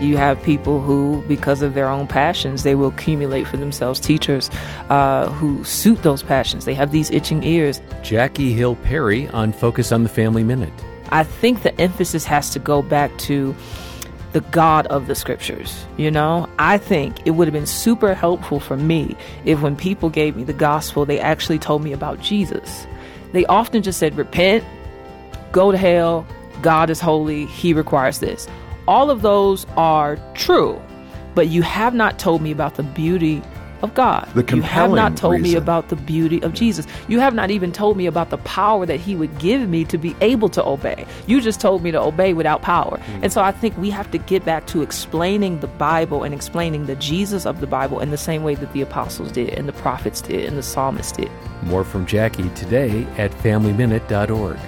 You have people who, because of their own passions, they will accumulate for themselves teachers uh, who suit those passions. They have these itching ears. Jackie Hill Perry on Focus on the Family Minute. I think the emphasis has to go back to the God of the scriptures. You know, I think it would have been super helpful for me if when people gave me the gospel, they actually told me about Jesus. They often just said, repent, go to hell, God is holy, He requires this. All of those are true, but you have not told me about the beauty of God. The compelling you have not told me about the beauty of Jesus. You have not even told me about the power that He would give me to be able to obey. You just told me to obey without power. Hmm. And so I think we have to get back to explaining the Bible and explaining the Jesus of the Bible in the same way that the apostles did, and the prophets did, and the psalmists did. More from Jackie today at FamilyMinute.org.